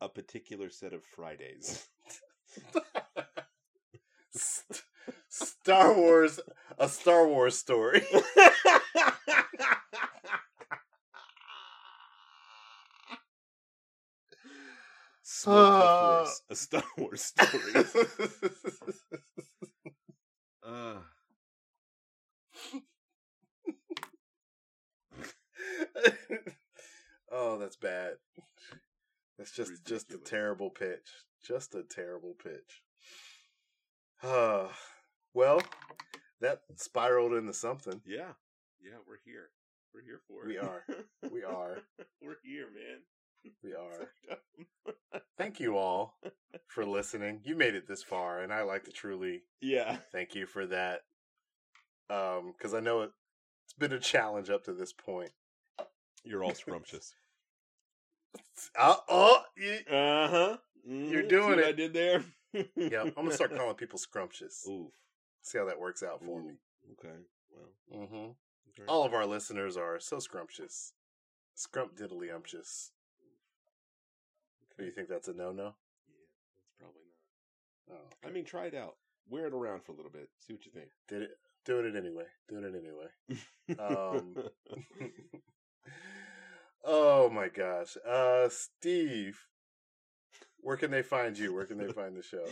a particular set of Fridays. St- Star Wars, a Star Wars story. Smoke the Force, a Star Wars story. Uh, oh, that's bad. That's just just a terrible pitch. Just a terrible pitch. Uh, well, that spiraled into something. yeah, yeah, we're here. We're here for it. We are. We are. we're here, man. We are. Thank you all for listening. You made it this far, and I like to truly Yeah. thank you for that. Um, because I know it, it's been a challenge up to this point. You're all scrumptious. Uh, oh, you, Uh huh. You're doing it. I did there. yeah. I'm gonna start calling people scrumptious. Oof. See how that works out for Ooh, me. Okay. Well. Mm-hmm. okay. All of our listeners are so scrumptious, scrump diddly umptious. Do you think that's a no no? Yeah, that's probably not. Oh, I mean, try it out. Wear it around for a little bit. See what you think. did it? Doing it anyway. Doing it anyway. Um, oh my gosh, uh, Steve, where can they find you? Where can they find the show?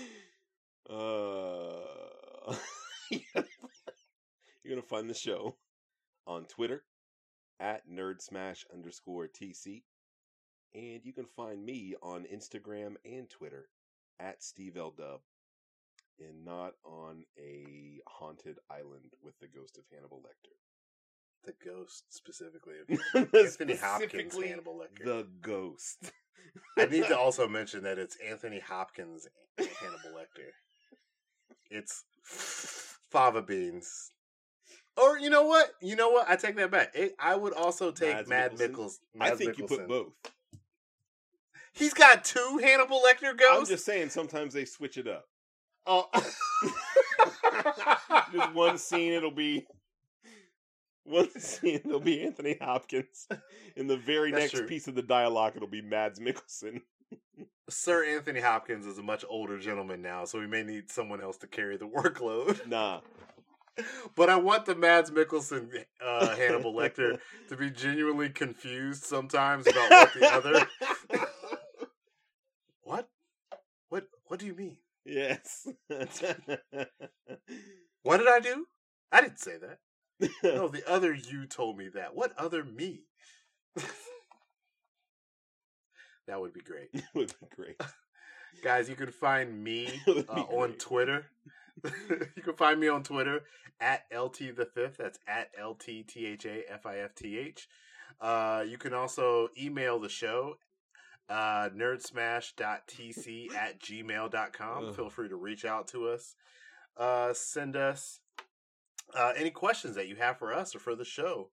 uh, you're gonna find the show on Twitter at nerdsmash underscore tc, and you can find me on Instagram and Twitter at Steve L Dub, and not on a haunted island with the ghost of Hannibal Lecter. The ghost specifically of Anthony Hopkins, Hannibal Lecter. The ghost. I need to also mention that it's Anthony Hopkins, Hannibal Lecter. It's fava beans. Or you know what? You know what? I take that back. It, I would also take Mads Mad? Mikkels. I think you put both. He's got two Hannibal Lecter ghosts. I'm just saying sometimes they switch it up. Oh. Just one scene it'll be one scene it'll be Anthony Hopkins. In the very That's next true. piece of the dialogue it'll be Mads Mikkelsen. Sir Anthony Hopkins is a much older gentleman now, so we may need someone else to carry the workload. Nah. But I want the Mads Mikkelsen uh, Hannibal Lecter to be genuinely confused sometimes about what the other. What? What? What do you mean? yes. What did I do? I didn't say that. No, the other you told me that. What other me? That would be great, it would be great. guys. You can find me uh, on. Twitter. you can find me on Twitter at LT the fifth. That's at LT T H A F I F T H. Uh, you can also email the show uh, nerdsmash.tc at gmail.com. Feel free to reach out to us. Uh, send us uh, any questions that you have for us or for the show.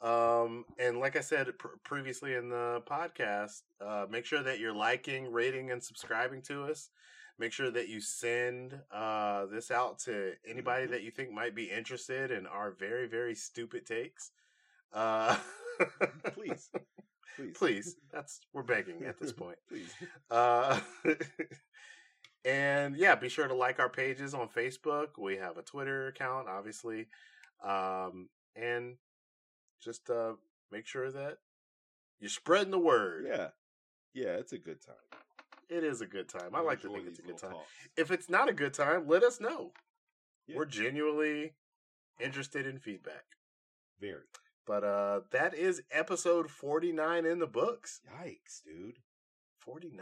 Um, and like I said pr- previously in the podcast, uh, make sure that you're liking, rating, and subscribing to us. Make sure that you send uh, this out to anybody Mhm. that you think might be interested in our very, very stupid takes. Uh, Please. Please. please, that's we're begging at this point. Please. Uh, and yeah, be sure to like our pages on Facebook. We have a Twitter account, obviously, um, and just uh, make sure that you're spreading the word. Yeah. Yeah, it's a good time. It is a good time. I like to think it's a good time. talks. If it's not a good time, let us know. Yeah. We're genuinely interested in feedback. Very. But uh, that is episode 49 in the books. Yikes, dude. 49.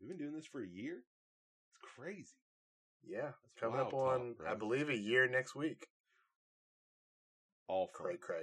We've been doing this for a year? It's crazy. Yeah. That's Coming up wild talk, on. I believe, a year next week. All fun. Cray cray.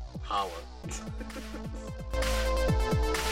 hour.